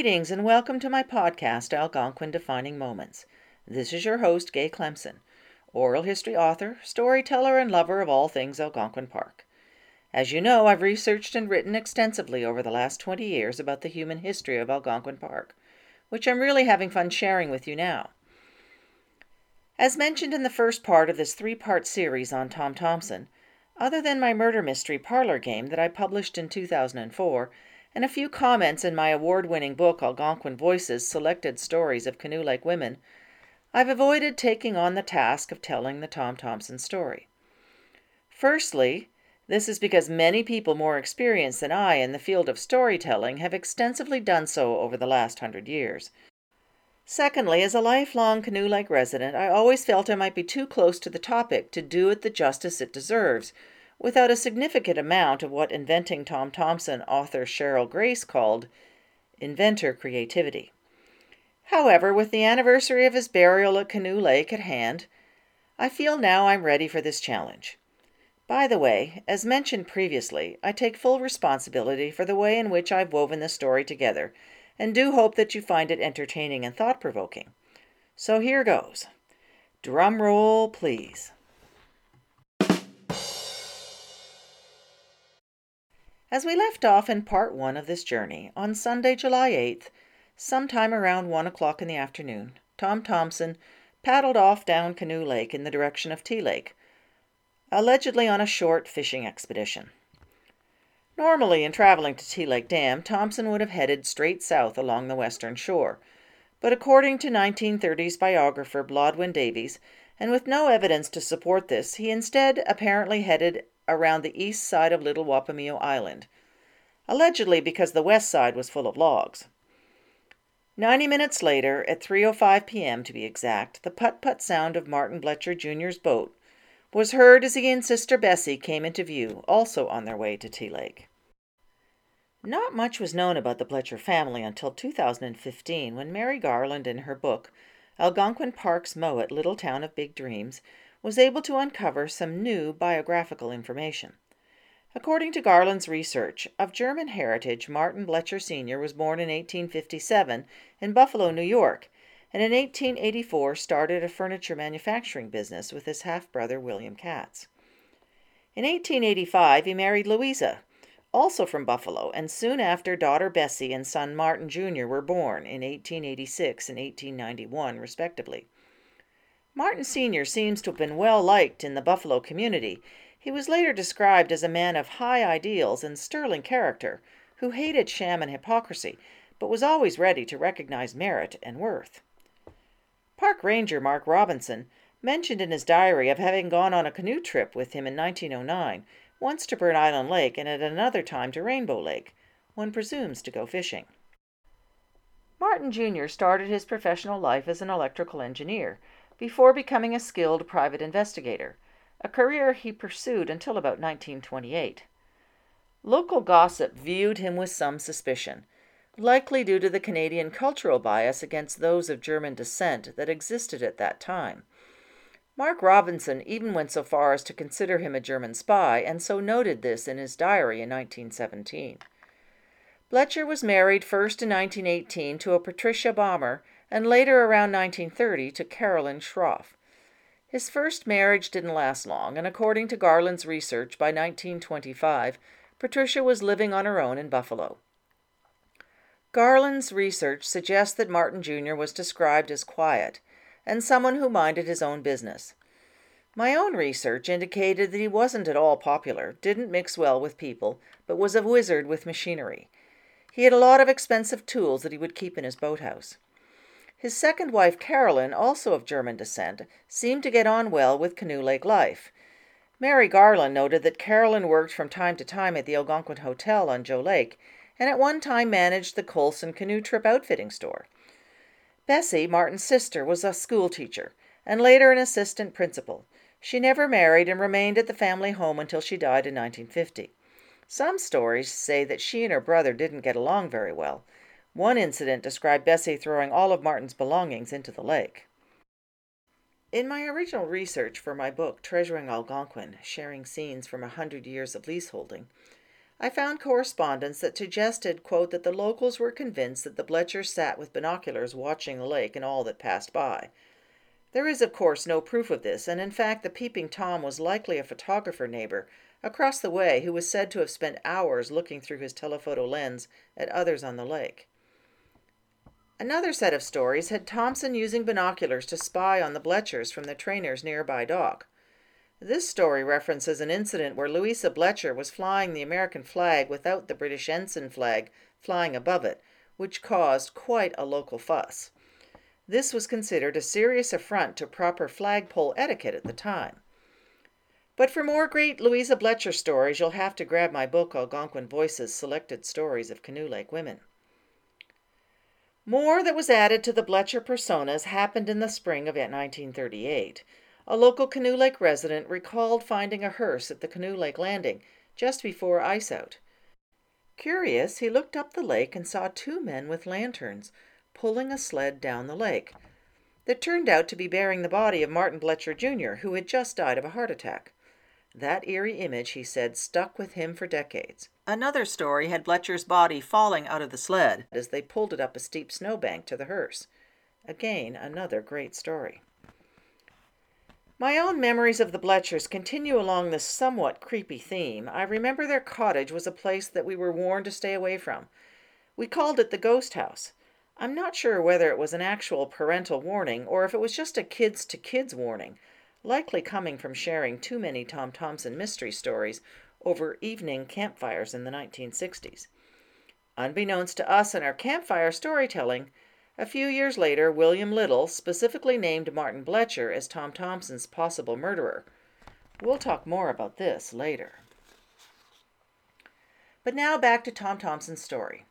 Greetings and welcome to my podcast, Algonquin Defining Moments. This is your host, Gaye Clemson, oral history author, storyteller, and lover of all things Algonquin Park. As you know, I've researched and written extensively over the last 20 years about the human history of Algonquin Park, which I'm really having fun sharing with you now. As mentioned in the first part of this three part series on Tom Thomson, other than my murder mystery parlor game that I published in 2004, and a few comments in my award winning book, Algonquin Voices Selected Stories of Canoe Lake Women, I've avoided taking on the task of telling the Tom Thomson story. Firstly, this is because many people more experienced than I in the field of storytelling have extensively done so over the last hundred years. Secondly, as a lifelong Canoe Lake resident, I always felt I might be too close to the topic to do it the justice it deserves, without a significant amount of what Inventing Tom Thomson author Sherrill Grace called inventor creativity. However, with the anniversary of his burial at Canoe Lake at hand, I feel now I'm ready for this challenge. By the way, as mentioned previously, I take full responsibility for the way in which I've woven this story together and do hope that you find it entertaining and thought provoking. So here goes. Drum roll, please. As we left off in part one of this journey, on Sunday, July 8th, sometime around one o'clock in the afternoon, Tom Thomson paddled off down Canoe Lake in the direction of Tea Lake, allegedly on a short fishing expedition. Normally, in traveling to Tea Lake Dam, Thomson would have headed straight south along the western shore. But according to 1930s biographer Blodwen Davies, and with no evidence to support this, he instead apparently headed around the east side of Little Wapomeo Island, allegedly because the west side was full of logs. Ninety minutes later, at 3:05 p.m. to be exact, the putt-putt sound of Martin Bletcher Jr.'s boat was heard as he and Sister Bessie came into view, also on their way to Tea Lake. Not much was known about the Bletcher family until 2015 when Mary Garland, in her book Algonquin Park's Mowat Little Town of Big Dreams, was able to uncover some new biographical information. According to Garland's research, of German heritage, Martin Bletcher Sr. was born in 1857 in Buffalo, New York, and in 1884 started a furniture manufacturing business with his half brother William Katz. In 1885, he married Louisa, also from Buffalo, and soon after daughter Bessie and son Martin Jr. were born in 1886 and 1891, respectively. Martin Sr. seems to have been well liked in the Buffalo community. He was later described as a man of high ideals and sterling character, who hated sham and hypocrisy, but was always ready to recognize merit and worth. Park Ranger Mark Robinson mentioned in his diary of having gone on a canoe trip with him in 1909 once to Burnt Island Lake and at another time to Rainbow Lake. One presumes to go fishing. Martin Jr. started his professional life as an electrical engineer before becoming a skilled private investigator, a career he pursued until about 1928. Local gossip viewed him with some suspicion, likely due to the Canadian cultural bias against those of German descent that existed at that time. Mark Robinson even went so far as to consider him a German spy, and so noted this in his diary in 1917. Bletcher was married first in 1918 to a Patricia Baumer and later around 1930 to Carolyn Schroff. His first marriage didn't last long, and according to Garland's research, by 1925, Patricia was living on her own in Buffalo. Garland's research suggests that Martin Jr. was described as quiet and someone who minded his own business. My own research indicated that he wasn't at all popular, didn't mix well with people, but was a wizard with machinery. He had a lot of expensive tools that he would keep in his boathouse. His second wife, Carolyn, also of German descent, seemed to get on well with Canoe Lake life. Mary Garland noted that Carolyn worked from time to time at the Algonquin Hotel on Joe Lake, and at one time managed the Colson Canoe Trip outfitting store. Bessie, Martin's sister, was a schoolteacher and later an assistant principal. She never married and remained at the family home until she died in 1950. Some stories say that she and her brother didn't get along very well. One incident described Bessie throwing all of Martin's belongings into the lake. In my original research for my book, Treasuring Algonquin Sharing Scenes from a Hundred Years of Leaseholding, I found correspondence that suggested, quote, that the locals were convinced that the Bletchers sat with binoculars watching the lake and all that passed by. There is, of course, no proof of this, and in fact, the Peeping Tom was likely a photographer neighbor across the way who was said to have spent hours looking through his telephoto lens at others on the lake. Another set of stories had Thomson using binoculars to spy on the Bletchers from the Trainor's nearby dock. This story references an incident where Louisa Bletcher was flying the American flag without the British ensign flag flying above it, which caused quite a local fuss. This was considered a serious affront to proper flagpole etiquette at the time. But for more great Louisa Bletcher stories, you'll have to grab my book Algonquin Voices Selected Stories of Canoe Lake Women. More that was added to the Bletcher personas happened in the spring of 1938. A local Canoe Lake resident recalled finding a hearse at the Canoe Lake landing just before ice out. Curious, he looked up the lake and saw two men with lanterns pulling a sled down the lake that turned out to be bearing the body of Martin Bletcher Jr., who had just died of a heart attack. That eerie image, he said, stuck with him for decades. Another story had Bletcher's body falling out of the sled as they pulled it up a steep snowbank to the hearse. Again, another great story. My own memories of the Bletchers continue along this somewhat creepy theme. I remember their cottage was a place that we were warned to stay away from. We called it the ghost house. I'm not sure whether it was an actual parental warning or if it was just a kids to kids warning, likely coming from sharing too many Tom Thomson mystery stories over evening campfires in the 1960s. Unbeknownst to us in our campfire storytelling, a few years later, William Little specifically named Martin Bletcher as Tom Thomson's possible murderer. We'll talk more about this later. But now back to Tom Thomson's story.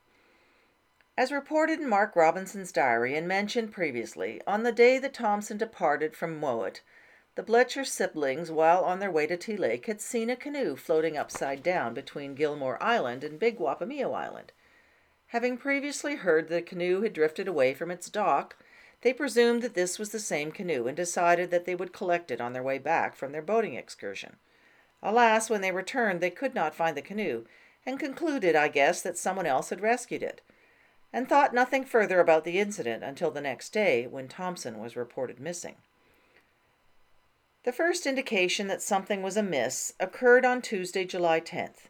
As reported in Mark Robinson's diary and mentioned previously, on the day that Thomson departed from Mowat, the Bletcher siblings, while on their way to Tea Lake, had seen a canoe floating upside down between Gilmore Island and Big Wapomeo Island. Having previously heard the canoe had drifted away from its dock, they presumed that this was the same canoe and decided that they would collect it on their way back from their boating excursion. Alas, when they returned, they could not find the canoe, and concluded, I guess, that someone else had rescued it, and thought nothing further about the incident until the next day when Thomson was reported missing. The first indication that something was amiss occurred on Tuesday, July 10th.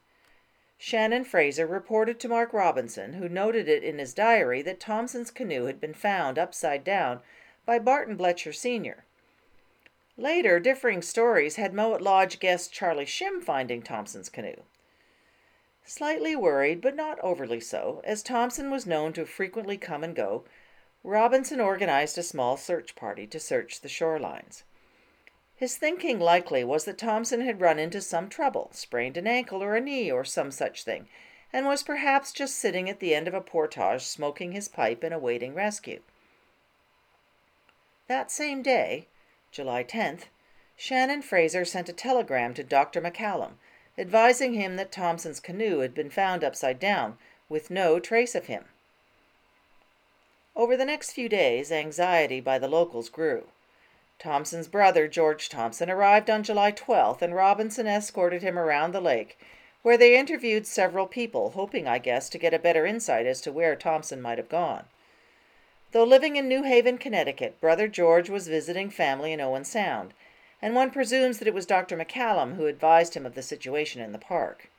Shannon Fraser reported to Mark Robinson, who noted it in his diary, that Thomson's canoe had been found upside down by Martin Bletcher Sr. Later, differing stories had Mowat Lodge guest Charlie Scrim finding Thomson's canoe. Slightly worried, but not overly so, as Thomson was known to frequently come and go, Robinson organized a small search party to search the shorelines. His thinking likely was that Thomson had run into some trouble, sprained an ankle or a knee or some such thing, and was perhaps just sitting at the end of a portage smoking his pipe and awaiting rescue. That same day, July 10th, Shannon Fraser sent a telegram to Dr. MacCallum, advising him that Thomson's canoe had been found upside down, with no trace of him. Over the next few days, anxiety by the locals grew. Thomson's brother, George Thomson, arrived on July 12th, and Robinson escorted him around the lake, where they interviewed several people, hoping, I guess, to get a better insight as to where Thomson might have gone. Though living in New Haven, Connecticut, Brother George was visiting family in Owen Sound, and one presumes that it was Dr. MacCallum who advised him of the situation in the park.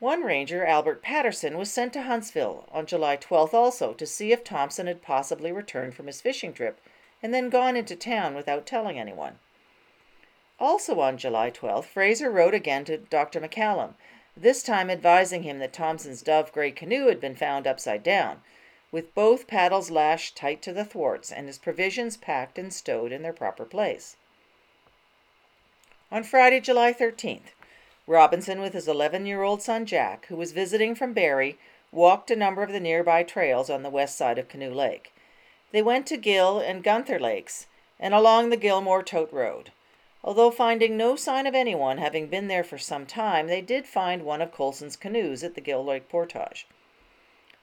One ranger, Albert Patterson, was sent to Huntsville on July 12th also to see if Thomson had possibly returned from his fishing trip and then gone into town without telling anyone. Also on July 12th, Fraser wrote again to Dr. MacCallum, this time advising him that Thomson's dove gray canoe had been found upside down, with both paddles lashed tight to the thwarts and his provisions packed and stowed in their proper place. On Friday, July 13th, Robinson, with his 11 year old son Jack, who was visiting from Barre, walked a number of the nearby trails on the west side of Canoe Lake. They went to Gill and Gunther Lakes and along the Gilmore Tote Road. Although finding no sign of anyone having been there for some time, they did find one of Colson's canoes at the Gill Lake Portage.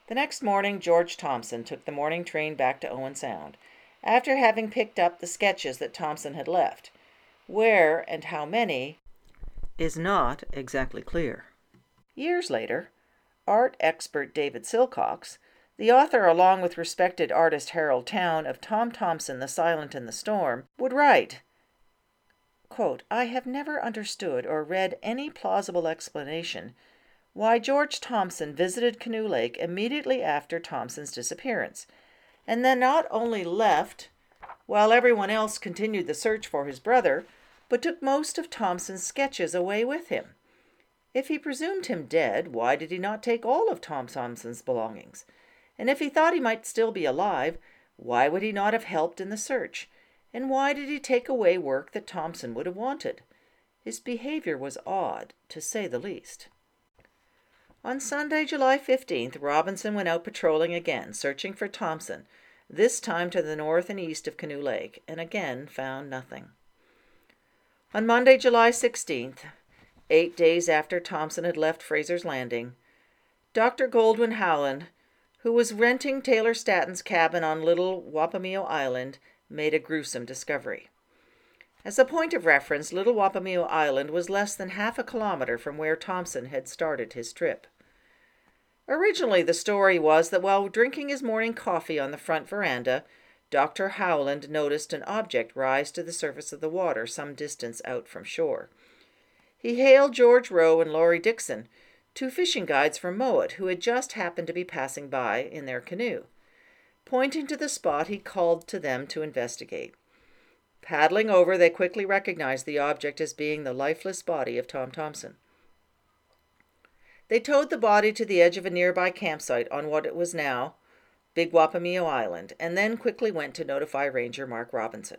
The next morning, George Thomson took the morning train back to Owen Sound, after having picked up the sketches that Thomson had left. Where and how many is not exactly clear. Years later, art expert David Silcox, the author, along with respected artist Harold Town of Tom Thomson, The Silent and the Storm, would write quote, I have never understood or read any plausible explanation why George Thomson visited Canoe Lake immediately after Thomson's disappearance, and then not only left while everyone else continued the search for his brother, but took most of Thomson's sketches away with him. If he presumed him dead, why did he not take all of Tom Thomson's belongings? And if he thought he might still be alive, why would he not have helped in the search? And why did he take away work that Thomson would have wanted? His behavior was odd, to say the least. On Sunday, July 15th, Robinson went out patrolling again, searching for Thomson, this time to the north and east of Canoe Lake, and again found nothing. On Monday, July 16th, eight days after Thomson had left Fraser's Landing, Dr. Goldwin Howland who was renting Taylor Statten's cabin on Little Wapomeo Island, made a gruesome discovery. As a point of reference, Little Wapomeo Island was less than half a kilometer from where Thomson had started his trip. Originally, the story was that while drinking his morning coffee on the front veranda, Dr. Howland noticed an object rise to the surface of the water some distance out from shore. He hailed George Rowe and Laurie Dixon, two fishing guides from Mowat who had just happened to be passing by in their canoe. Pointing to the spot, he called to them to investigate. Paddling over, they quickly recognized the object as being the lifeless body of Tom Thomson. They towed the body to the edge of a nearby campsite on what it was now Big Wapomeo Island, and then quickly went to notify Ranger Mark Robinson.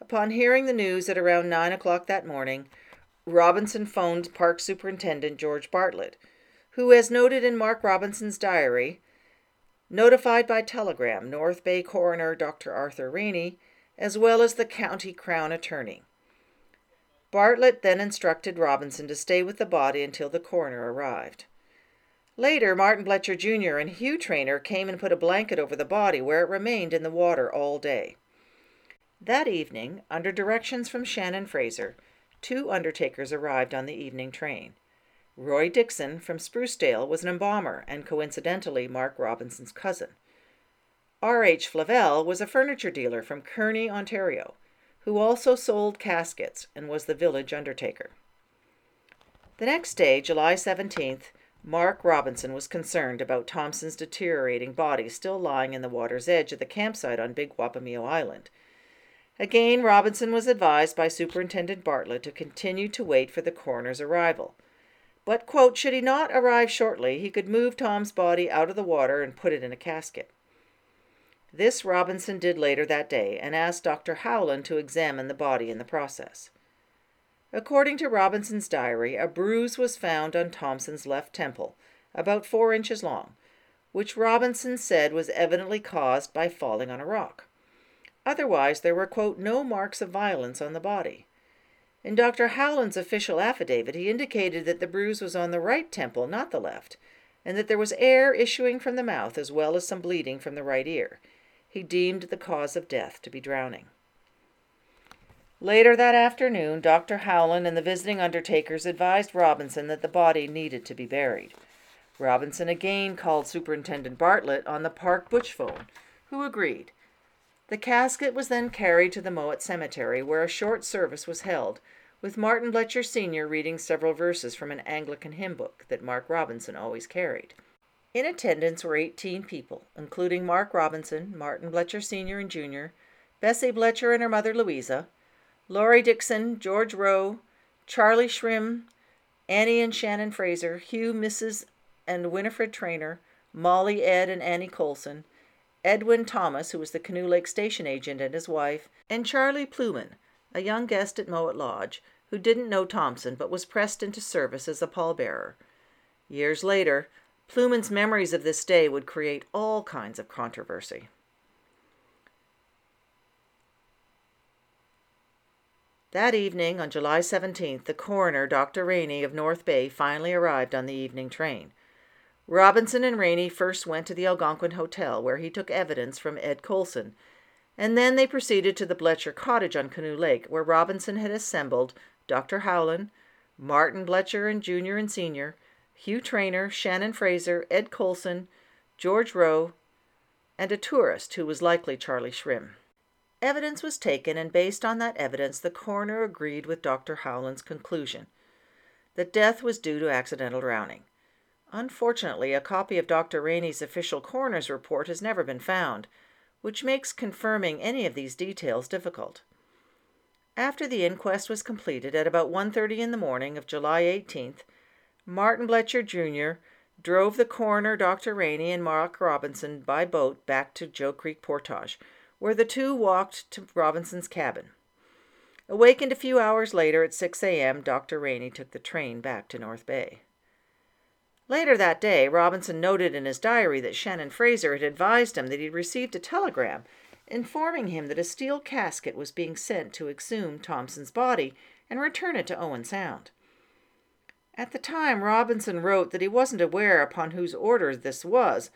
Upon hearing the news at around nine o'clock that morning, Robinson phoned Park Superintendent George Bartlett, who, as noted in Mark Robinson's diary, notified by telegram North Bay Coroner Dr. Arthur Ranney, as well as the County Crown Attorney. Bartlett then instructed Robinson to stay with the body until the coroner arrived. Later, Martin Bletcher Jr. and Hugh Trainor came and put a blanket over the body, where it remained in the water all day. That evening, under directions from Shannon Fraser, two undertakers arrived on the evening train. Roy Dixon from Sprucedale was an embalmer and coincidentally Mark Robinson's cousin. R.H. Flavel was a furniture dealer from Kearney, Ontario, who also sold caskets and was the village undertaker. The next day, July 17th, Mark Robinson was concerned about Thomson's deteriorating body still lying in the water's edge at the campsite on Big Wapomeo Island Again, Robinson was advised by Superintendent Bartlett to continue to wait for the coroner's arrival. But, quote, should he not arrive shortly, he could move Tom's body out of the water and put it in a casket. This Robinson did later that day and asked Dr. Howland to examine the body in the process. According to Robinson's diary, a bruise was found on Thomson's left temple, about four inches long, which Robinson said was evidently caused by falling on a rock. Otherwise, there were, quote, no marks of violence on the body. In Dr. Howland's official affidavit, he indicated that the bruise was on the right temple, not the left, and that there was air issuing from the mouth as well as some bleeding from the right ear. He deemed the cause of death to be drowning. Later that afternoon, Dr. Howland and the visiting undertakers advised Robinson that the body needed to be buried. Robinson again called Superintendent Bartlett on the park bush phone, who agreed. The casket was then carried to the Mowat Cemetery, where a short service was held, with Martin Bletcher Sr. reading several verses from an Anglican hymn book that Mark Robinson always carried. In attendance were 18 people, including Mark Robinson, Martin Bletcher Sr. and Jr., Bessie Bletcher and her mother Louisa, Laurie Dixon, George Rowe, Charlie Scrim, Annie and Shannon Fraser, Hugh, Mrs. and Winifred Trainor, Molly, Ed, and Annie Colson, Edwin Thomas, who was the Canoe Lake station agent, and his wife, and Charlie Plewman, a young guest at Mowat Lodge, who didn't know Thomson but was pressed into service as a pallbearer. Years later, Plewman's memories of this day would create all kinds of controversy. That evening, on July 17th, the coroner, Dr. Ranney of North Bay, finally arrived on the evening train. Robinson and Ranney first went to the Algonquin Hotel, where he took evidence from Ed Colson, and then they proceeded to the Bletcher cottage on Canoe Lake, where Robinson had assembled Dr. Howland, Martin Bletcher and Junior and Senior, Hugh Trainor, Shannon Fraser, Ed Colson, George Rowe, and a tourist who was likely Charlie Scrim. Evidence was taken, and based on that evidence, the coroner agreed with Dr. Howland's conclusion that death was due to accidental drowning. Unfortunately, a copy of Dr. Ranney's official coroner's report has never been found, which makes confirming any of these details difficult. After the inquest was completed at about 1:30 in the morning of July 18th, Martin Bletcher Jr. drove the coroner, Dr. Ranney, and Mark Robinson by boat back to Joe Creek Portage, where the two walked to Robinson's cabin. Awakened a few hours later at 6 a.m., Dr. Ranney took the train back to North Bay. Later that day, Robinson noted in his diary that Shannon Fraser had advised him that he had received a telegram informing him that a steel casket was being sent to exhume Thomson's body and return it to Owen Sound. At the time, Robinson wrote that he wasn't aware upon whose orders this was,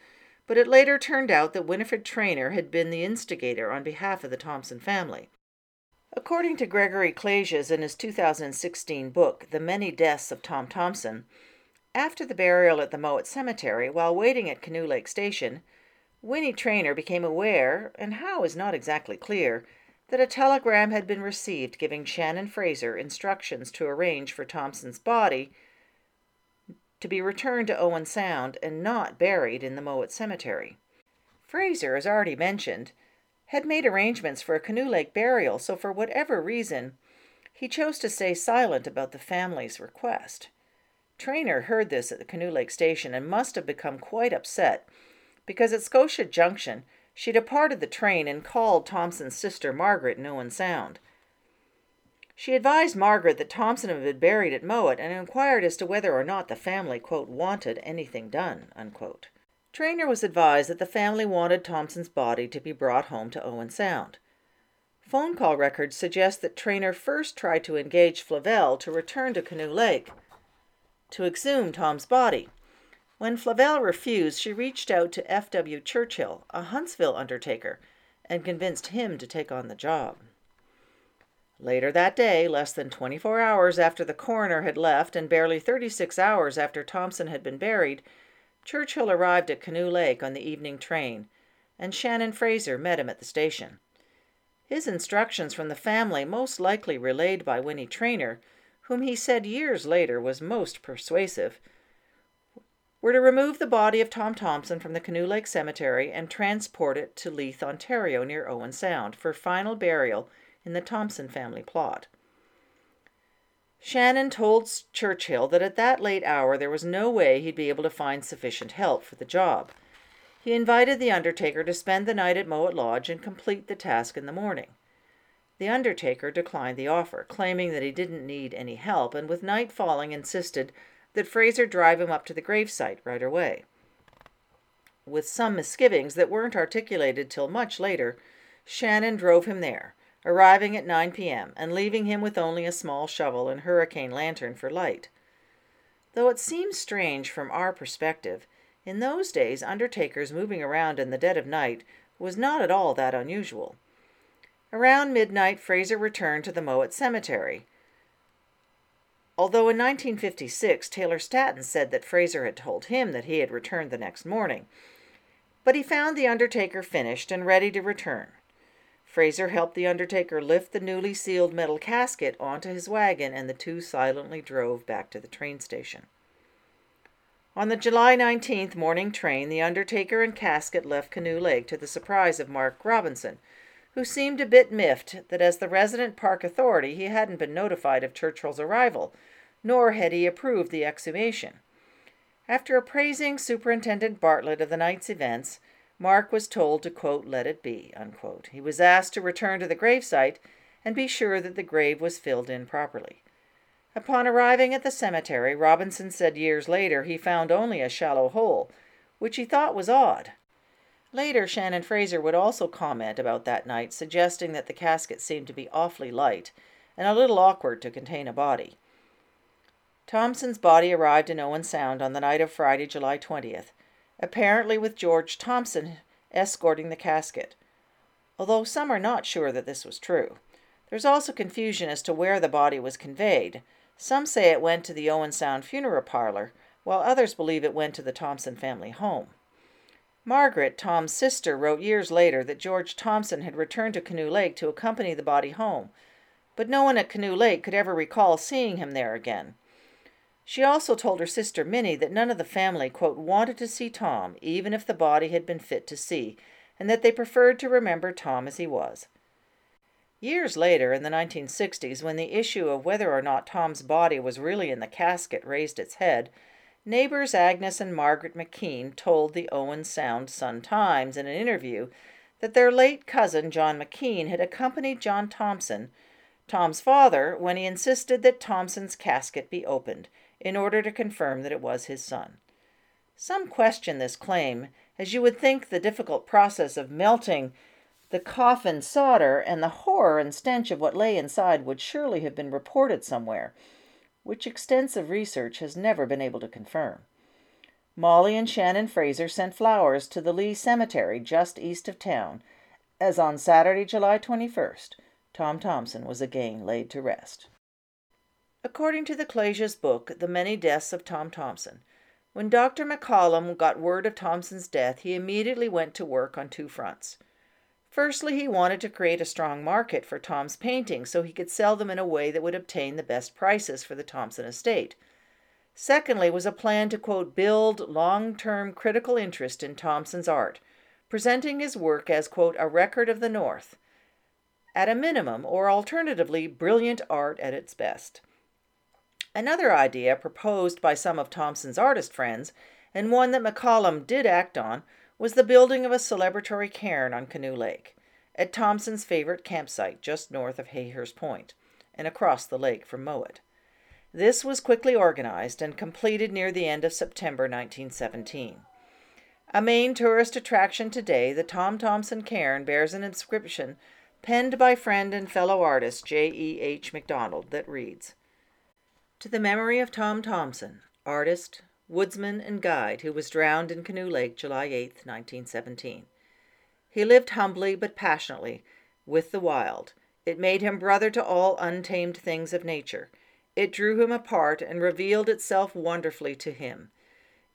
but it later turned out that Winifred Trainor had been the instigator on behalf of the Thomson family. According to Gregory Klages in his 2016 book, The Many Deaths of Tom Thomson, after the burial at the Mowat Cemetery, while waiting at Canoe Lake Station, Winnie Trainor became aware, and how is not exactly clear, that a telegram had been received giving Shannon Fraser instructions to arrange for Thomson's body to be returned to Owen Sound and not buried in the Mowat Cemetery. Fraser, as already mentioned, had made arrangements for a Canoe Lake burial, so for whatever reason, he chose to stay silent about the family's request. Trainor heard this at the Canoe Lake station and must have become quite upset because at Scotia Junction she departed the train and called Thomson's sister Margaret in Owen Sound. She advised Margaret that Thomson had been buried at Mowat and inquired as to whether or not the family, quote, wanted anything done, unquote. Trainor was advised that the family wanted Thomson's body to be brought home to Owen Sound. Phone call records suggest that Trainor first tried to engage Flavel to return to Canoe Lake to exhume Tom's body. When Flavel refused, she reached out to F.W. Churchill, a Huntsville undertaker, and convinced him to take on the job. Later that day, less than 24 hours after the coroner had left and barely 36 hours after Thomson had been buried, Churchill arrived at Canoe Lake on the evening train, and Shannon Fraser met him at the station. His instructions from the family, most likely relayed by Winnie Trainor, whom he said years later was most persuasive, were to remove the body of Tom Thomson from the Canoe Lake Cemetery and transport it to Leith, Ontario, near Owen Sound, for final burial in the Thomson family plot. Shannon told Churchill that at that late hour there was no way he'd be able to find sufficient help for the job. He invited the undertaker to spend the night at Mowat Lodge and complete the task in the morning. The undertaker declined the offer, claiming that he didn't need any help, and with night falling insisted that Fraser drive him up to the gravesite right away. With some misgivings that weren't articulated till much later, Shannon drove him there, arriving at 9 p.m. and leaving him with only a small shovel and hurricane lantern for light. Though it seems strange from our perspective, in those days undertakers moving around in the dead of night was not at all that unusual. Around midnight, Fraser returned to the Mowat Cemetery. Although in 1956 Taylor Statten said that Fraser had told him that he had returned the next morning, but he found the undertaker finished and ready to return. Fraser helped the undertaker lift the newly sealed metal casket onto his wagon, and the two silently drove back to the train station. On the July 19th morning train, the undertaker and casket left Canoe Lake to the surprise of Mark Robinson, who seemed a bit miffed that as the resident park authority he hadn't been notified of Churchill's arrival, nor had he approved the exhumation. After appraising Superintendent Bartlett of the night's events, Mark was told to, quote, let it be, unquote. He was asked to return to the gravesite and be sure that the grave was filled in properly. Upon arriving at the cemetery, Robinson said years later he found only a shallow hole, which he thought was odd. Later, Shannon Fraser would also comment about that night, suggesting that the casket seemed to be awfully light and a little awkward to contain a body. Thomson's body arrived in Owen Sound on the night of Friday, July 20th apparently with George Thomson escorting the casket, although some are not sure that this was true. There's also confusion as to where the body was conveyed. Some say it went to the Owen Sound funeral parlor, while others believe it went to the Thomson family home. Margaret, Tom's sister, wrote years later that George Thomson had returned to Canoe Lake to accompany the body home, but no one at Canoe Lake could ever recall seeing him there again. She also told her sister Minnie that none of the family, quote, wanted to see Tom, even if the body had been fit to see, and that they preferred to remember Tom as he was. Years later, in the 1960s, when the issue of whether or not Tom's body was really in the casket raised its head, Neighbors Agnes and Margaret McKean told the Owen Sound Sun Times in an interview that their late cousin John McKean had accompanied John Thomson, Tom's father, when he insisted that Thomson's casket be opened in order to confirm that it was his son. Some question this claim, as you would think the difficult process of melting the coffin solder and the horror and stench of what lay inside would surely have been reported somewhere which extensive research has never been able to confirm. Molly and Shannon Fraser sent flowers to the Lee Cemetery just east of town, as on Saturday, July 21st, Tom Thomson was again laid to rest. According to the Claysia's book, The Many Deaths of Tom Thomson, when Dr. MacCallum got word of Thomson's death, he immediately went to work on two fronts. Firstly, he wanted to create a strong market for Tom's paintings so he could sell them in a way that would obtain the best prices for the Thomson estate. Secondly, was a plan to, quote, build long term critical interest in Thomson's art, presenting his work as, quote, a record of the North, at a minimum, or alternatively, brilliant art at its best. Another idea proposed by some of Thomson's artist friends, and one that MacCallum did act on, was the building of a celebratory cairn on Canoe Lake, at Thomson's favorite campsite just north of Hayhurst Point and across the lake from Mowat. This was quickly organized and completed near the end of September 1917. A main tourist attraction today, the Tom Thomson Cairn bears an inscription penned by friend and fellow artist J. E. H. MacDonald that reads To the memory of Tom Thomson, artist, woodsman, and guide who was drowned in Canoe Lake July 8, 1917. He lived humbly but passionately with the wild. It made him brother to all untamed things of nature. It drew him apart and revealed itself wonderfully to him.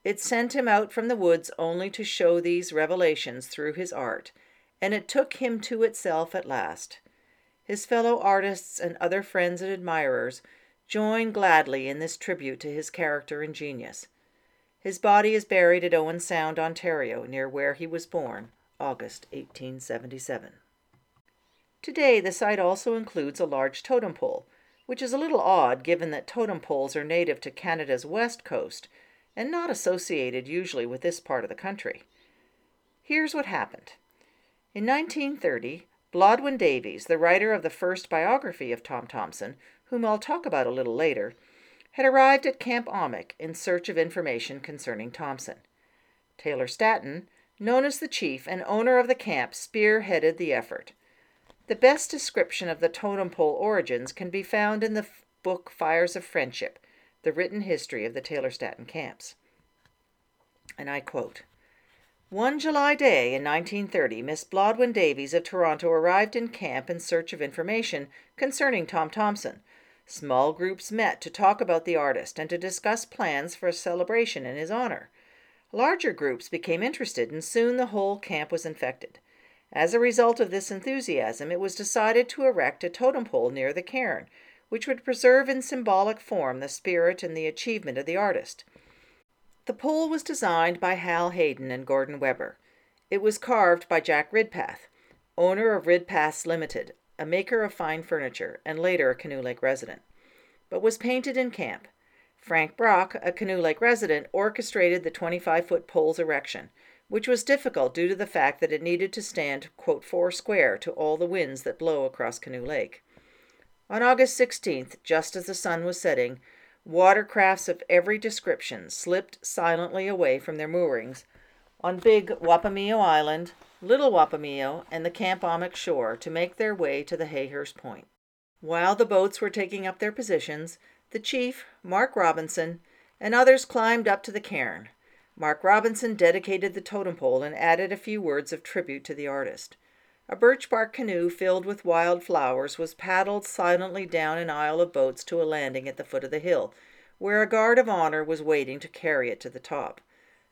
It sent him out from the woods only to show these revelations through his art, and it took him to itself at last. His fellow artists and other friends and admirers join gladly in this tribute to his character and genius. His body is buried at Owen Sound, Ontario, near where he was born, August 1877. Today, the site also includes a large totem pole, which is a little odd given that totem poles are native to Canada's west coast and not associated usually with this part of the country. Here's what happened. In 1930, Blodwen Davies, the writer of the first biography of Tom Thomson, whom I'll talk about a little later, had arrived at Camp Ahmek in search of information concerning Thomson. Taylor Statten, known as the chief and owner of the camp, spearheaded the effort. The best description of the totem pole origins can be found in the f- book Fires of Friendship, the written history of the Taylor Statten camps. And I quote One July day in 1930, Miss Blodwen Davies of Toronto arrived in camp in search of information concerning Tom Thomson Small groups met to talk about the artist and to discuss plans for a celebration in his honor. Larger groups became interested, and soon the whole camp was infected. As a result of this enthusiasm, it was decided to erect a totem pole near the cairn, which would preserve in symbolic form the spirit and the achievement of the artist. The pole was designed by Hal Hayden and Gordon Weber. It was carved by Jack Ridpath, owner of Ridpaths Limited, a maker of fine furniture, and later a Canoe Lake resident, but was painted in camp. Frank Brock, a Canoe Lake resident, orchestrated the 25 foot pole's erection, which was difficult due to the fact that it needed to stand, quote, four square to all the winds that blow across Canoe Lake. On August 16th, just as the sun was setting, watercrafts of every description slipped silently away from their moorings on Big Wapomeo Island, Little Wapomeo, and the Camp Ahmek shore to make their way to the Hayhurst Point. While the boats were taking up their positions, the chief, Mark Robinson, and others climbed up to the cairn. Mark Robinson dedicated the totem pole and added a few words of tribute to the artist. A birch bark canoe filled with wild flowers was paddled silently down an aisle of boats to a landing at the foot of the hill, where a guard of honor was waiting to carry it to the top.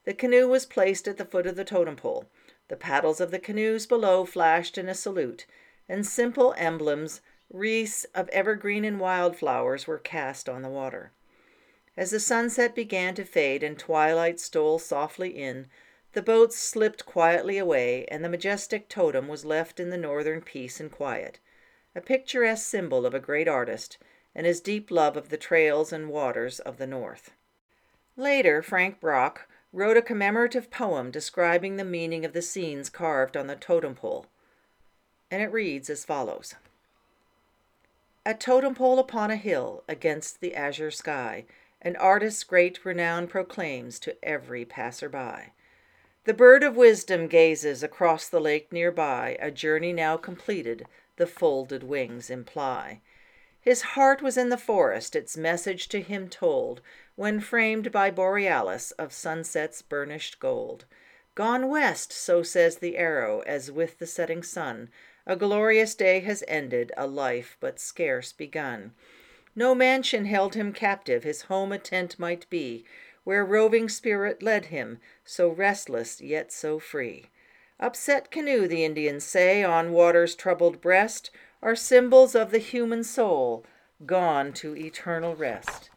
The canoe was placed at the foot of the totem pole. The paddles of the canoes below flashed in a salute, and simple emblems, wreaths of evergreen and wildflowers, were cast on the water. As the sunset began to fade and twilight stole softly in, the boats slipped quietly away, and the majestic totem was left in the northern peace and quiet, a picturesque symbol of a great artist and his deep love of the trails and waters of the North. Later, Frank Brock wrote a commemorative poem describing the meaning of the scenes carved on the totem pole, and it reads as follows A totem pole upon a hill against the azure sky an artist's great renown proclaims to every passer by. The bird of wisdom gazes across the lake near by, a journey now completed, the folded wings imply. His heart was in the forest, its message to him told, when framed by Borealis of sunset's burnished gold. Gone west, so says the arrow, as with the setting sun, a glorious day has ended, a life but scarce begun. No mansion held him captive, his home a tent might be, where roving spirit led him, so restless yet so free. Upset canoe, the Indians say, on water's troubled breast, are symbols of the human soul, gone to eternal rest.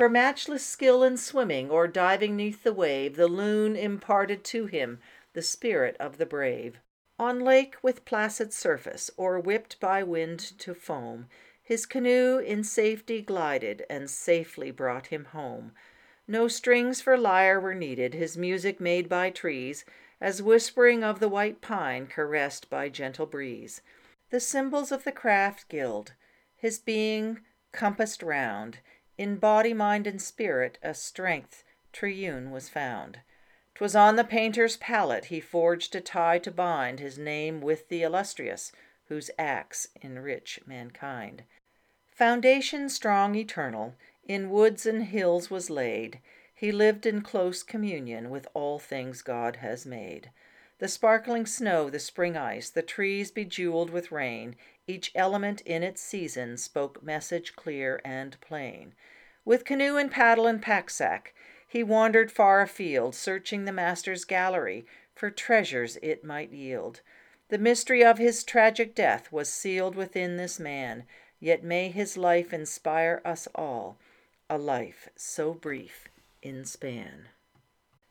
For matchless skill in swimming or diving neath the wave, the loon imparted to him the spirit of the brave. On lake with placid surface, or whipped by wind to foam, his canoe in safety glided and safely brought him home. No strings for lyre were needed, his music made by trees, as whispering of the white pine caressed by gentle breeze. The symbols of the craft guild, his being compassed round, in body, mind, and spirit a strength triune was found. 'Twas on the painter's palette he forged a tie to bind his name with the illustrious, whose acts enrich mankind. Foundation strong, eternal, in woods and hills was laid. He lived in close communion with all things God has made. The sparkling snow, the spring ice, the trees bejeweled with rain, each element in its season spoke message clear and plain. With canoe and paddle and pack sack, he wandered far afield, searching the Master's gallery for treasures it might yield. The mystery of his tragic death was sealed within this man, Yet may his life inspire us all, a life so brief in span.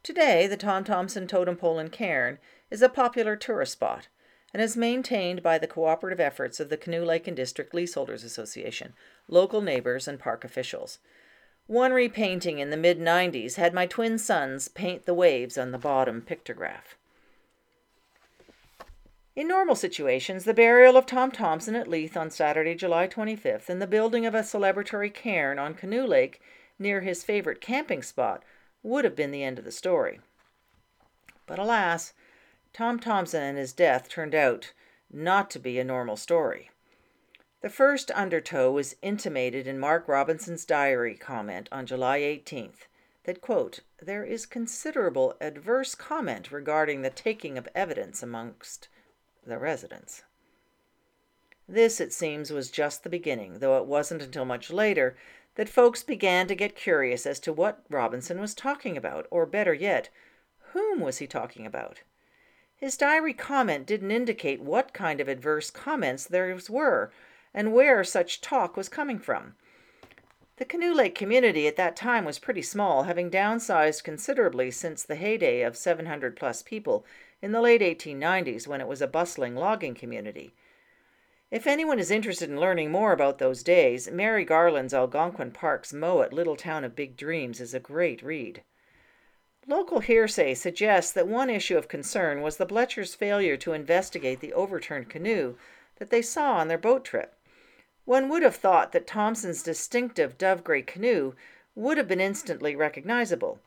Today, the Tom Thomson Totem Pole in Cairn is a popular tourist spot and is maintained by the cooperative efforts of the Canoe Lake and District Leaseholders Association, local neighbors, and park officials. One repainting in the mid 90s had my twin sons paint the waves on the bottom pictograph. In normal situations, the burial of Tom Thomson at Leith on Saturday, July 25th, and the building of a celebratory cairn on Canoe Lake near his favorite camping spot would have been the end of the story. But alas, Tom Thomson and his death turned out not to be a normal story. The first undertow was intimated in Mark Robinson's diary comment on July 18th that, quote, there is considerable adverse comment regarding the taking of evidence amongst the residents. This, it seems, was just the beginning, though it wasn't until much later that folks began to get curious as to what Robinson was talking about, or better yet, whom was he talking about? His diary comment didn't indicate what kind of adverse comments there were and where such talk was coming from. The Canoe Lake community at that time was pretty small, having downsized considerably since the heyday of 700 plus people in the late 1890s when it was a bustling logging community. If anyone is interested in learning more about those days, Mary Garland's Algonquin Park's Mowat Little Town of Big Dreams is a great read. Local hearsay suggests that one issue of concern was the Bletchers' failure to investigate the overturned canoe that they saw on their boat trip. One would have thought that Thomson's distinctive dove gray canoe would have been instantly recognizable.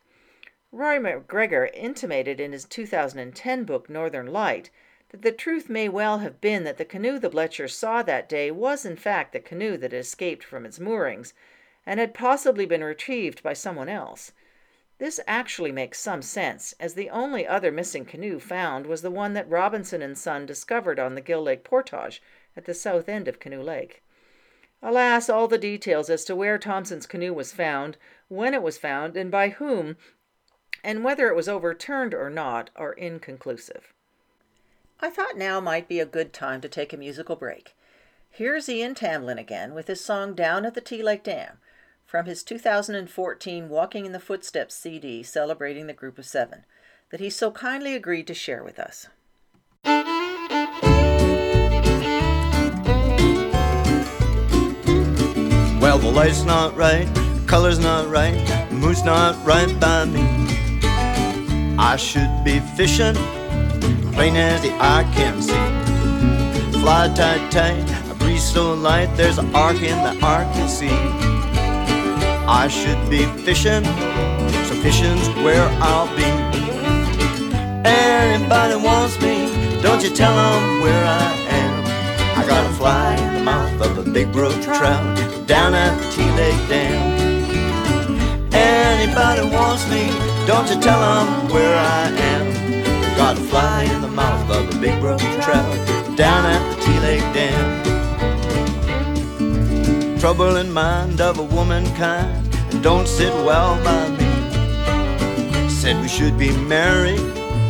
Roy MacGregor intimated in his 2010 book Northern Light that the truth may well have been that the canoe the Bletchers saw that day was in fact the canoe that had escaped from its moorings and had possibly been retrieved by someone else. This actually makes some sense, as the only other missing canoe found was the one that Robinson and Son discovered on the Gill Lake portage at the south end of Canoe Lake. Alas, all the details as to where Thomson's canoe was found when it was found, and by whom, and whether it was overturned or not, are inconclusive. I thought now might be a good time to take a musical break. Here's Ian Tamblyn again with his song Down at the Tea Lake Dam from his 2014 Walking in the Footsteps CD celebrating the Group of Seven that he so kindly agreed to share with us. Well, the light's not right, color's not right, mood's not right by me. I should be fishing, plain as the eye can see. Fly tight, tight, breeze so light, there's an arc in the Arctic Sea. I should be fishing, so fishing's where I'll be. Anybody wants me, don't you tell them where I am. I gotta fly in the mouth of the big brook trout down at the Tea Lake Dam. Anybody wants me, don't you tell them where I am. Gotta fly in the mouth of the big brook trout down at the Tea Lake Dam trouble in mind of a womankind and don't sit well by me. Said we should be married.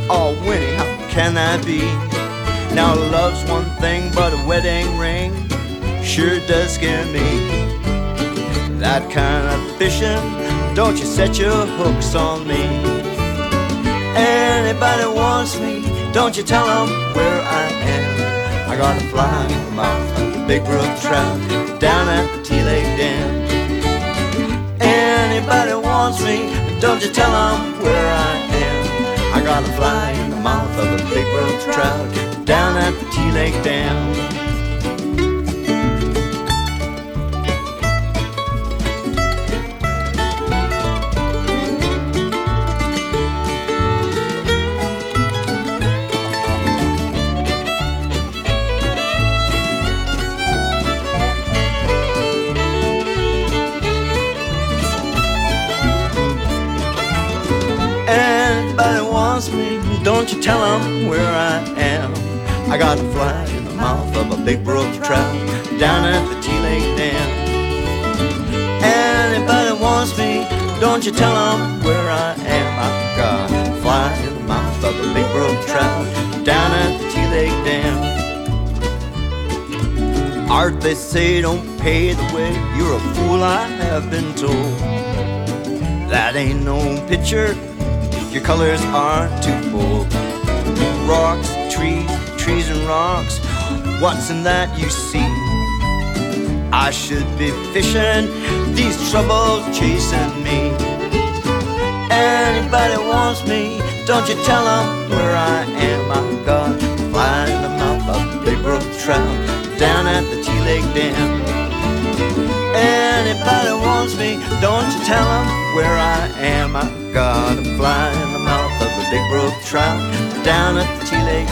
Oh, Winnie, how can that be? Now love's one thing, but a wedding ring sure does scare me. That kind of fishing, don't you set your hooks on me. Anybody wants me, don't you tell them where I am. I gotta fly mouth big brook trout down at the Tea Lake Dam. Anybody wants me, don't you tell them where I am. I gotta fly in the mouth of a big brook trout down at the Tea Lake Dam. Don't you tell them where I am. I got to fly in the mouth of a big brook trout down at the Tea Lake Dam. Anybody wants me, don't you tell them where I am. I got to fly in the mouth of a big brook trout down at the Tea Lake Dam. Art, they say, don't pay the way. You're a fool, I have been told. That ain't no picture your colors are too bold. Rocks, trees, trees and rocks. What's in that you see? I should be fishing, these troubles chasing me. Anybody wants me, don't you tell them where I am. I'm gonna fly in the mouth of the big brook trout down at the Tea Lake Dam. Anybody wants me, don't you tell them where I am. I've got a fly in the mouth of the big brook trout down at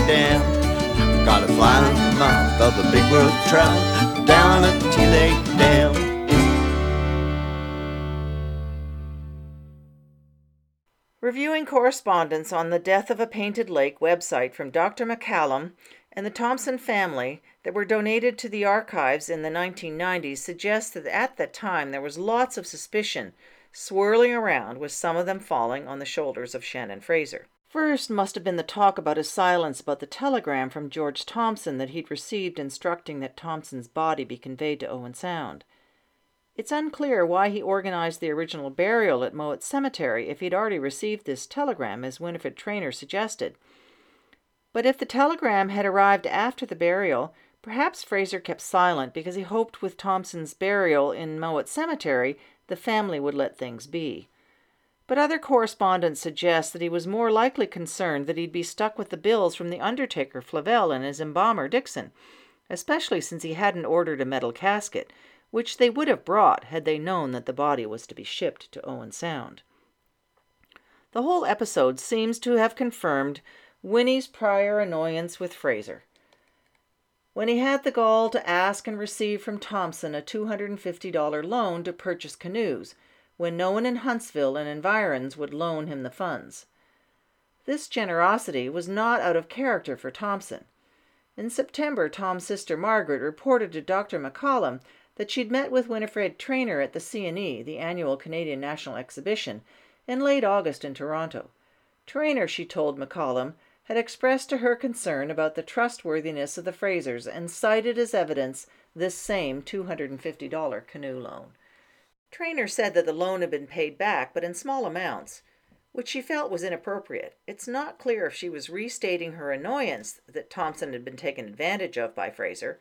Dam. Gotta fly mouth of the big brook trout down at Dam. Reviewing correspondence on the Death on a Painted Lake website from Dr. MacCallum and the Thomson family that were donated to the archives in the 1990s suggests that at that time there was lots of suspicion swirling around, with some of them falling on the shoulders of Shannon Fraser. First must have been the talk about his silence about the telegram from George Thomson that he'd received instructing that Thomson's body be conveyed to Owen Sound. It's unclear why he organized the original burial at Mowat Cemetery if he'd already received this telegram, as Winifred Trainor suggested. But if the telegram had arrived after the burial, perhaps Fraser kept silent because he hoped with Thomson's burial in Mowat Cemetery the family would let things be. But other correspondence suggests that he was more likely concerned that he'd be stuck with the bills from the undertaker Flavel and his embalmer Dixon, especially since he hadn't ordered a metal casket, which they would have brought had they known that the body was to be shipped to Owen Sound. The whole episode seems to have confirmed Winnie's prior annoyance with Fraser. When he had the gall to ask and receive from Thomson a $250 loan to purchase canoes, when no one in Huntsville and environs would loan him the funds. This generosity was not out of character for Thomson. In September, Tom's sister Margaret reported to Dr. MacCallum that she'd met with Winifred Trainor at the CNE, the annual Canadian National Exhibition, in late August in Toronto. Trainor, she told MacCallum, had expressed to her concern about the trustworthiness of the Frasers and cited as evidence this same $250 canoe loan. Trainor said that the loan had been paid back, but in small amounts, which she felt was inappropriate. It's not clear if she was restating her annoyance that Thomson had been taken advantage of by Fraser,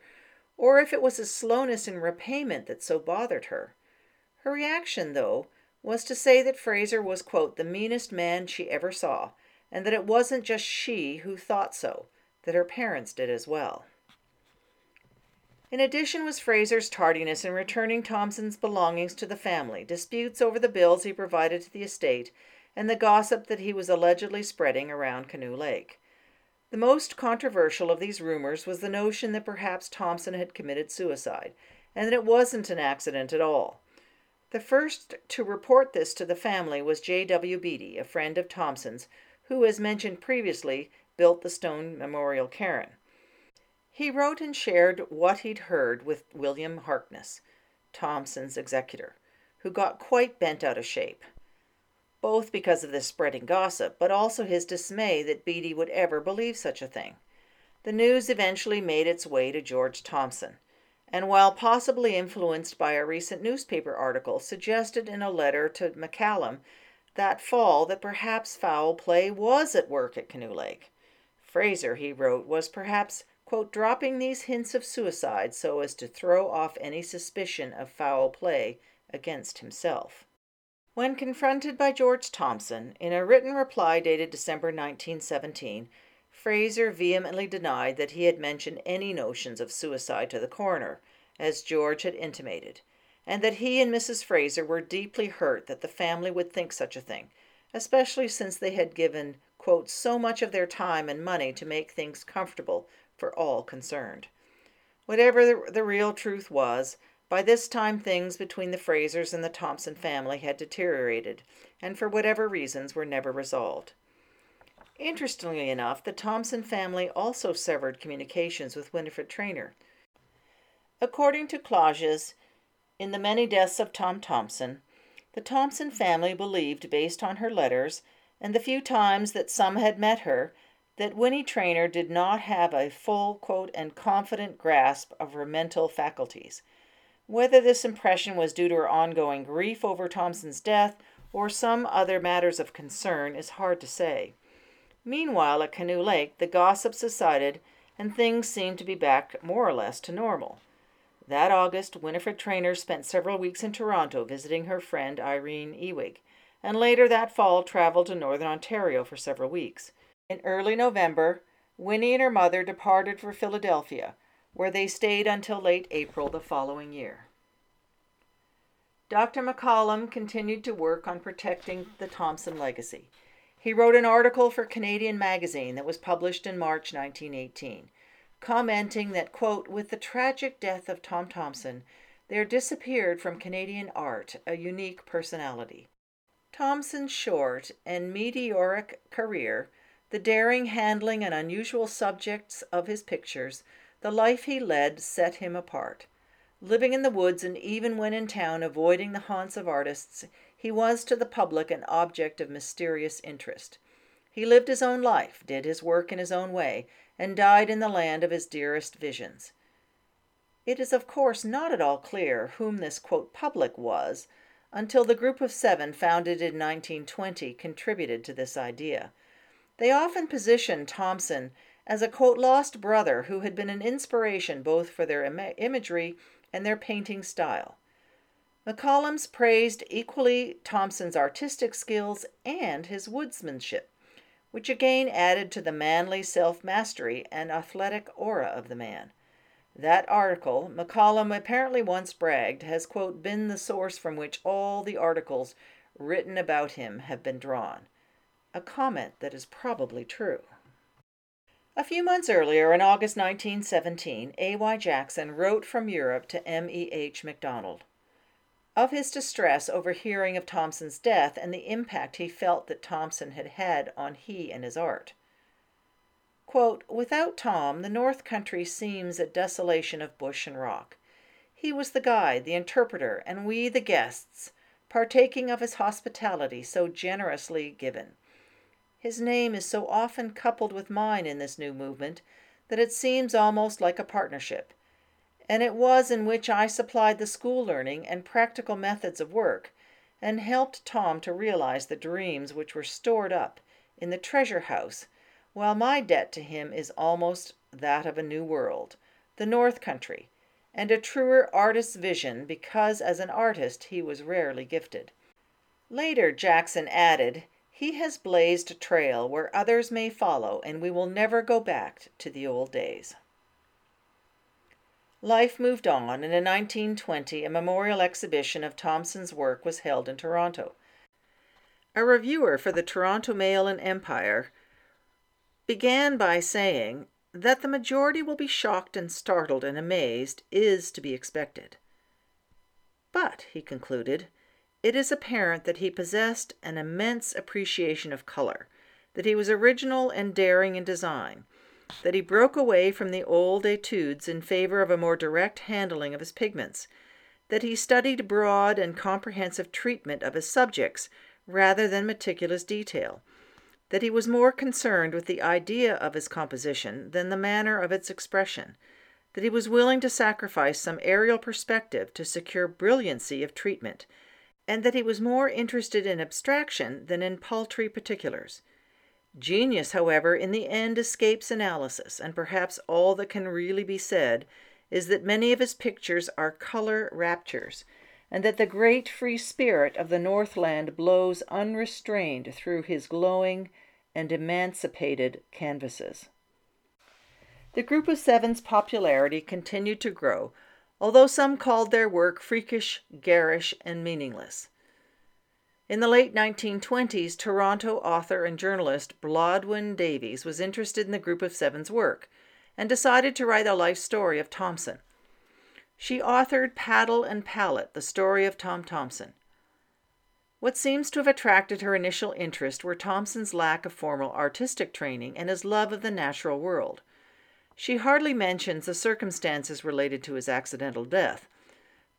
or if it was his slowness in repayment that so bothered her. Her reaction, though, was to say that Fraser was, quote, the meanest man she ever saw, and that it wasn't just she who thought so, that her parents did as well. In addition was Fraser's tardiness in returning Thomson's belongings to the family, disputes over the bills he provided to the estate, and the gossip that he was allegedly spreading around Canoe Lake. The most controversial of these rumors was the notion that perhaps Thomson had committed suicide, and that it wasn't an accident at all. The first to report this to the family was J.W. Beatty, a friend of Thomson's, who, as mentioned previously, built the stone memorial cairn. He wrote and shared what he'd heard with William Harkness, Thomson's executor, who got quite bent out of shape, both because of this spreading gossip, but also his dismay that Beatty would ever believe such a thing. The news eventually made its way to George Thomson, and while possibly influenced by a recent newspaper article, suggested in a letter to MacCallum that fall that perhaps foul play was at work at Canoe Lake. Fraser, he wrote, was perhaps quote, dropping these hints of suicide so as to throw off any suspicion of foul play against himself. When confronted by George Thomson in a written reply dated December 1917, Fraser vehemently denied that he had mentioned any notions of suicide to the coroner, as George had intimated, and that he and Mrs. Fraser were deeply hurt that the family would think such a thing, especially since they had given, quote, so much of their time and money to make things comfortable for all concerned. Whatever the, the real truth was, by this time things between the Frasers and the Thomson family had deteriorated, and for whatever reasons were never resolved. Interestingly enough, the Thomson family also severed communications with Winifred Trainor. According to Klages, in The Many Deaths of Tom Thomson, the Thomson family believed, based on her letters and the few times that some had met her, that Winnie Trainor did not have a full, quote, and confident grasp of her mental faculties. Whether this impression was due to her ongoing grief over Thomson's death or some other matters of concern is hard to say. Meanwhile, at Canoe Lake, the gossip subsided and things seemed to be back more or less to normal. That August, Winifred Trainor spent several weeks in Toronto visiting her friend Irene Ewig, and later that fall traveled to northern Ontario for several weeks. In early November, Winnie and her mother departed for Philadelphia, where they stayed until late April the following year. Dr. MacCallum continued to work on protecting the Thomson legacy. He wrote an article for Canadian Magazine that was published in March 1918, commenting that, quote, with the tragic death of Tom Thomson, there disappeared from Canadian art a unique personality. Thomson's short and meteoric career the daring handling and unusual subjects of his pictures, the life he led set him apart. Living in the woods and even when in town avoiding the haunts of artists, he was to the public an object of mysterious interest. He lived his own life, did his work in his own way, and died in the land of his dearest visions. It is, of course, not at all clear whom this quote, public was until the group of seven founded in 1920 contributed to this idea. They often position Thomson as a quote, lost brother who had been an inspiration both for their Im- imagery and their painting style. MacCallum's praised equally Thomson's artistic skills and his woodsmanship, which again added to the manly self mastery and athletic aura of the man. That article, MacCallum apparently once bragged, has, quote, been the source from which all the articles written about him have been drawn a comment that is probably true. A few months earlier, in August 1917, A.Y. Jackson wrote from Europe to M.E.H. MacDonald of his distress over hearing of Thomson's death and the impact he felt that Thomson had had on he and his art. Quote, Without Tom, the North Country seems a desolation of bush and rock. He was the guide, the interpreter, and we the guests, partaking of his hospitality so generously given. His name is so often coupled with mine in this new movement that it seems almost like a partnership, and it was in which I supplied the school learning and practical methods of work, and helped Tom to realize the dreams which were stored up in the treasure house, while my debt to him is almost that of a new world, the North Country, and a truer artist's vision because as an artist he was rarely gifted. Later Jackson added he has blazed a trail where others may follow, and we will never go back to the old days. Life moved on, and in 1920 a memorial exhibition of Thomson's work was held in Toronto. A reviewer for the Toronto Mail and Empire began by saying that the majority will be shocked and startled and amazed is to be expected. But, he concluded, it is apparent that he possessed an immense appreciation of color, that he was original and daring in design, that he broke away from the old etudes in favor of a more direct handling of his pigments, that he studied broad and comprehensive treatment of his subjects rather than meticulous detail, that he was more concerned with the idea of his composition than the manner of its expression, that he was willing to sacrifice some aerial perspective to secure brilliancy of treatment and that he was more interested in abstraction than in paltry particulars. Genius, however, in the end escapes analysis, and perhaps all that can really be said is that many of his pictures are color raptures, and that the great free spirit of the Northland blows unrestrained through his glowing and emancipated canvases. The Group of Seven's popularity continued to grow although some called their work freakish, garish, and meaningless. In the late 1920s, Toronto author and journalist Blodwen Davies was interested in the Group of Seven's work and decided to write a life story of Thomson. She authored Paddle and Palette, the story of Tom Thomson. What seems to have attracted her initial interest were Thomson's lack of formal artistic training and his love of the natural world. She hardly mentions the circumstances related to his accidental death.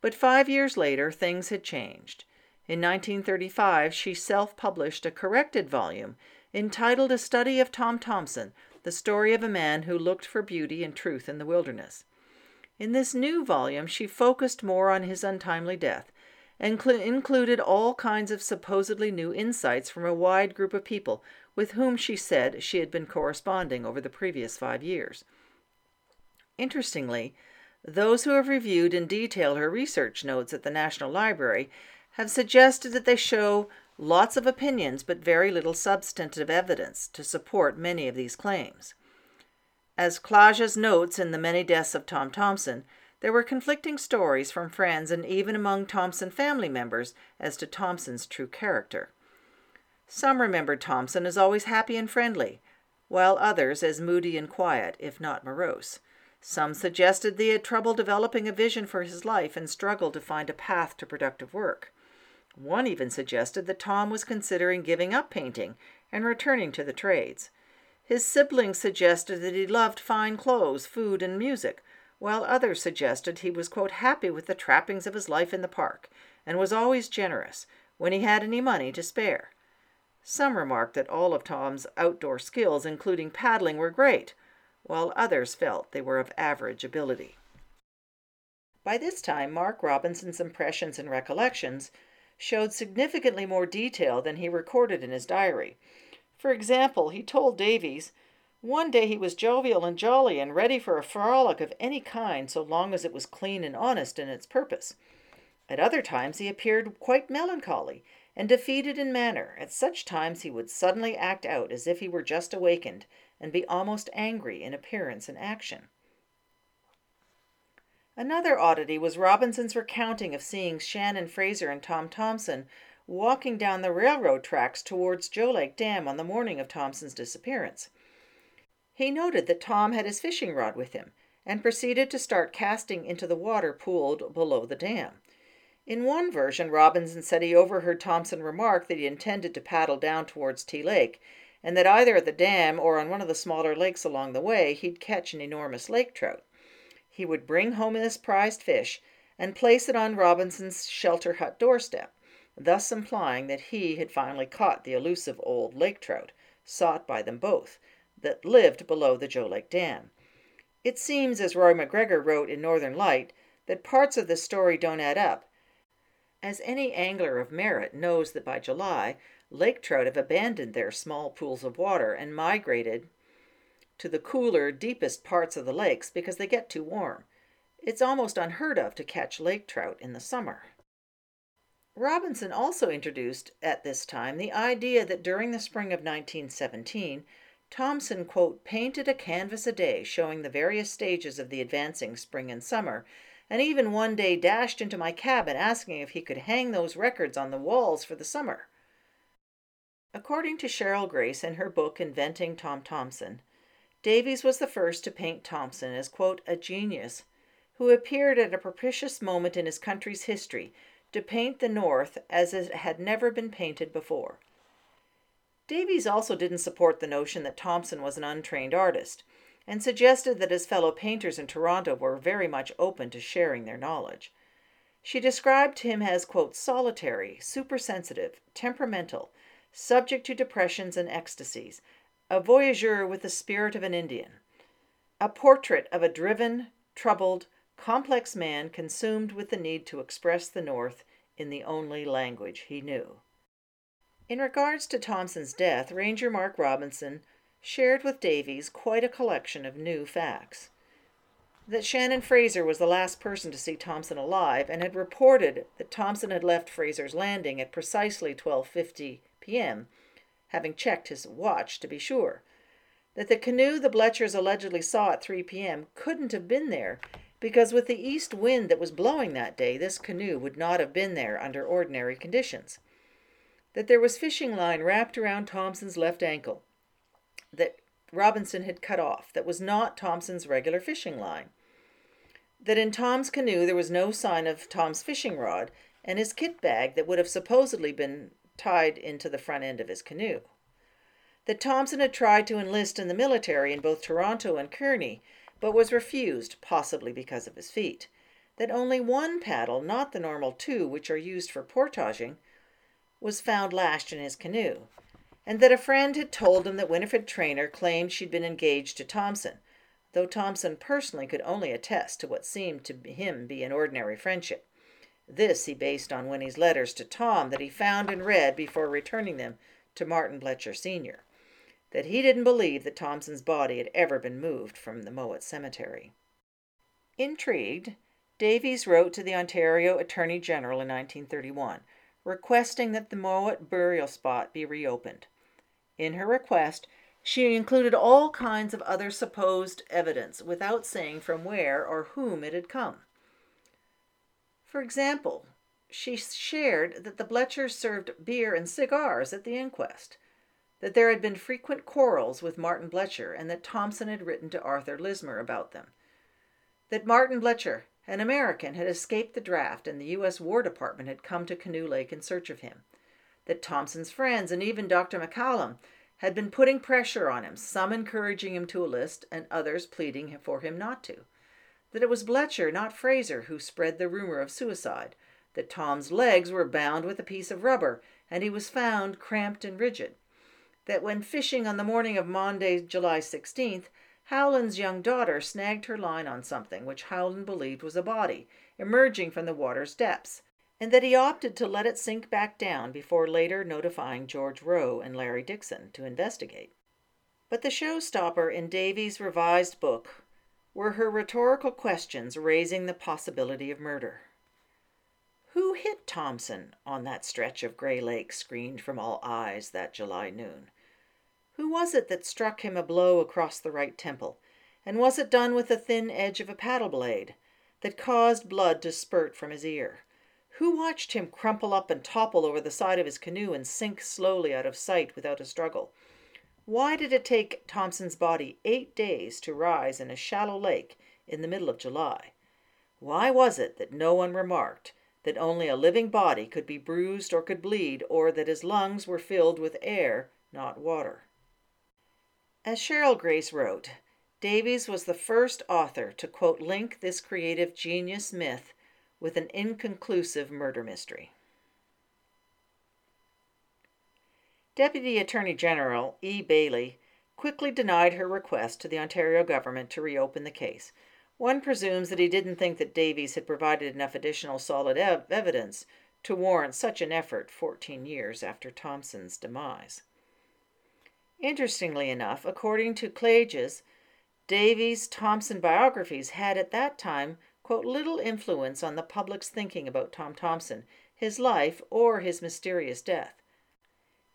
But five years later, things had changed. In 1935, she self published a corrected volume entitled A Study of Tom Thomson The Story of a Man Who Looked for Beauty and Truth in the Wilderness. In this new volume, she focused more on his untimely death and cl- included all kinds of supposedly new insights from a wide group of people with whom she said she had been corresponding over the previous five years. Interestingly, those who have reviewed in detail her research notes at the National Library have suggested that they show lots of opinions but very little substantive evidence to support many of these claims. As Klages notes in The Many Deaths of Tom Thomson, there were conflicting stories from friends and even among Thomson family members as to Thomson's true character. Some remembered Thomson as always happy and friendly, while others as moody and quiet, if not morose. Some suggested that he had trouble developing a vision for his life and struggled to find a path to productive work. One even suggested that Tom was considering giving up painting and returning to the trades. His siblings suggested that he loved fine clothes, food, and music, while others suggested he was, quote, happy with the trappings of his life in the park and was always generous when he had any money to spare. Some remarked that all of Tom's outdoor skills, including paddling, were great, while others felt they were of average ability. By this time, Mark Robinson's impressions and recollections showed significantly more detail than he recorded in his diary. For example, he told Davies, one day he was jovial and jolly and ready for a frolic of any kind so long as it was clean and honest in its purpose. At other times he appeared quite melancholy and defeated in manner. At such times he would suddenly act out as if he were just awakened and be almost angry in appearance and action. Another oddity was Robinson's recounting of seeing Shannon Fraser and Tom Thomson walking down the railroad tracks towards Joe Lake Dam on the morning of Thomson's disappearance. He noted that Tom had his fishing rod with him and proceeded to start casting into the water pooled below the dam. In one version, Robinson said he overheard Thomson remark that he intended to paddle down towards Tea Lake and that either at the dam or on one of the smaller lakes along the way he'd catch an enormous lake trout. He would bring home his prized fish, and place it on Robinson's shelter hut doorstep, thus implying that he had finally caught the elusive old lake trout, sought by them both, that lived below the Joe Lake Dam. It seems, as Roy MacGregor wrote in Northern Light, that parts of the story don't add up, as any angler of merit knows that by July, lake trout have abandoned their small pools of water and migrated to the cooler, deepest parts of the lakes because they get too warm. It's almost unheard of to catch lake trout in the summer. Robinson also introduced at this time the idea that during the spring of 1917, Thomson, quote, painted a canvas a day showing the various stages of the advancing spring and summer, and even one day dashed into my cabin asking if he could hang those records on the walls for the summer. According to Sherrill Grace in her book Inventing Tom Thomson, Davies was the first to paint Thomson as, quote, a genius who appeared at a propitious moment in his country's history to paint the North as it had never been painted before. Davies also didn't support the notion that Thomson was an untrained artist, and suggested that his fellow painters in Toronto were very much open to sharing their knowledge. She described him as, quote, solitary, supersensitive, temperamental, subject to depressions and ecstasies, a voyageur with the spirit of an Indian, a portrait of a driven, troubled, complex man consumed with the need to express the North in the only language he knew. In regards to Thomson's death, Ranger Mark Robinson shared with Davies quite a collection of new facts. That Shannon Fraser was the last person to see Thomson alive and had reported that Thomson had left Fraser's Landing at precisely 12:50 p.m having checked his watch to be sure. That the canoe the Bletchers allegedly saw at 3 p.m. couldn't have been there because with the east wind that was blowing that day, this canoe would not have been there under ordinary conditions. That there was fishing line wrapped around Thomson's left ankle that Robinson had cut off, that was not Thomson's regular fishing line. That in Tom's canoe there was no sign of Tom's fishing rod, and his kit bag that would have supposedly been tied into the front end of his canoe. That Thomson had tried to enlist in the military in both Toronto and Kearney, but was refused, possibly because of his feet. That only one paddle, not the normal two which are used for portaging, was found lashed in his canoe, and that a friend had told him that Winifred Trainor claimed she'd been engaged to Thomson, though Thomson personally could only attest to what seemed to him be an ordinary friendship. This he based on Winnie's letters to Tom that he found and read before returning them to Martin Bletcher Sr. That he didn't believe that Thomson's body had ever been moved from the Mowat Cemetery. Intrigued, Davies wrote to the Ontario Attorney General in 1931, requesting that the Mowat burial spot be reopened. In her request, she included all kinds of other supposed evidence without saying from where or whom it had come. For example, she shared that the Bletchers served beer and cigars at the inquest, that there had been frequent quarrels with Martin Bletcher, and that Thomson had written to Arthur Lismer about them, that Martin Bletcher, an American, had escaped the draft and the U.S. War Department had come to Canoe Lake in search of him, that Thomson's friends and even Dr. MacCallum had been putting pressure on him, some encouraging him to enlist and others pleading for him not to that it was Bletcher, not Fraser, who spread the rumor of suicide, that Tom's legs were bound with a piece of rubber, and he was found cramped and rigid, that when fishing on the morning of Monday, July 16th, Howland's young daughter snagged her line on something which Howland believed was a body, emerging from the water's depths, and that he opted to let it sink back down before later notifying George Rowe and Larry Dixon to investigate. But the showstopper in Davies' revised book were her rhetorical questions raising the possibility of murder. Who hit Thomson on that stretch of gray lake screened from all eyes that July noon? Who was it that struck him a blow across the right temple? And was it done with the thin edge of a paddle blade that caused blood to spurt from his ear? Who watched him crumple up and topple over the side of his canoe and sink slowly out of sight without a struggle? Why did it take Thomson's body eight days to rise in a shallow lake in the middle of July? Why was it that no one remarked that only a living body could be bruised or could bleed, or that his lungs were filled with air, not water? As Sherrill Grace wrote, Davies was the first author to quote link this creative genius myth with an inconclusive murder mystery. Deputy Attorney General E. Bayly quickly denied her request to the Ontario government to reopen the case. One presumes that he didn't think that Davies had provided enough additional solid ev- evidence to warrant such an effort 14 years after Thomson's demise. Interestingly enough, according to Klages, Davies' Thomson biographies had at that time, quote, little influence on the public's thinking about Tom Thomson, his life, or his mysterious death.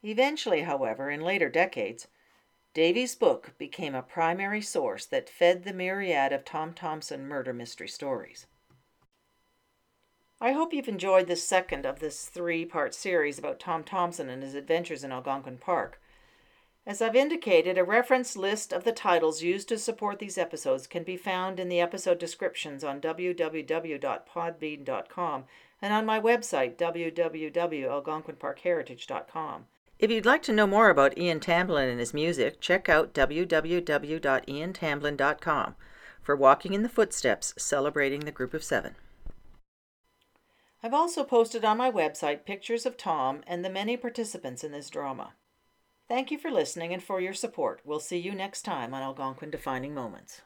Eventually, however, in later decades, Davies' book became a primary source that fed the myriad of Tom Thomson murder mystery stories. I hope you've enjoyed this second of this three part series about Tom Thomson and his adventures in Algonquin Park. As I've indicated, a reference list of the titles used to support these episodes can be found in the episode descriptions on www.podbean.com and on my website, www.algonquinparkheritage.com. If you'd like to know more about Ian Tamblyn and his music, check out www.iantamblyn.com for Walking in the Footsteps, celebrating the Group of Seven. I've also posted on my website pictures of Tom and the many participants in this drama. Thank you for listening and for your support. We'll see you next time on Algonquin Defining Moments.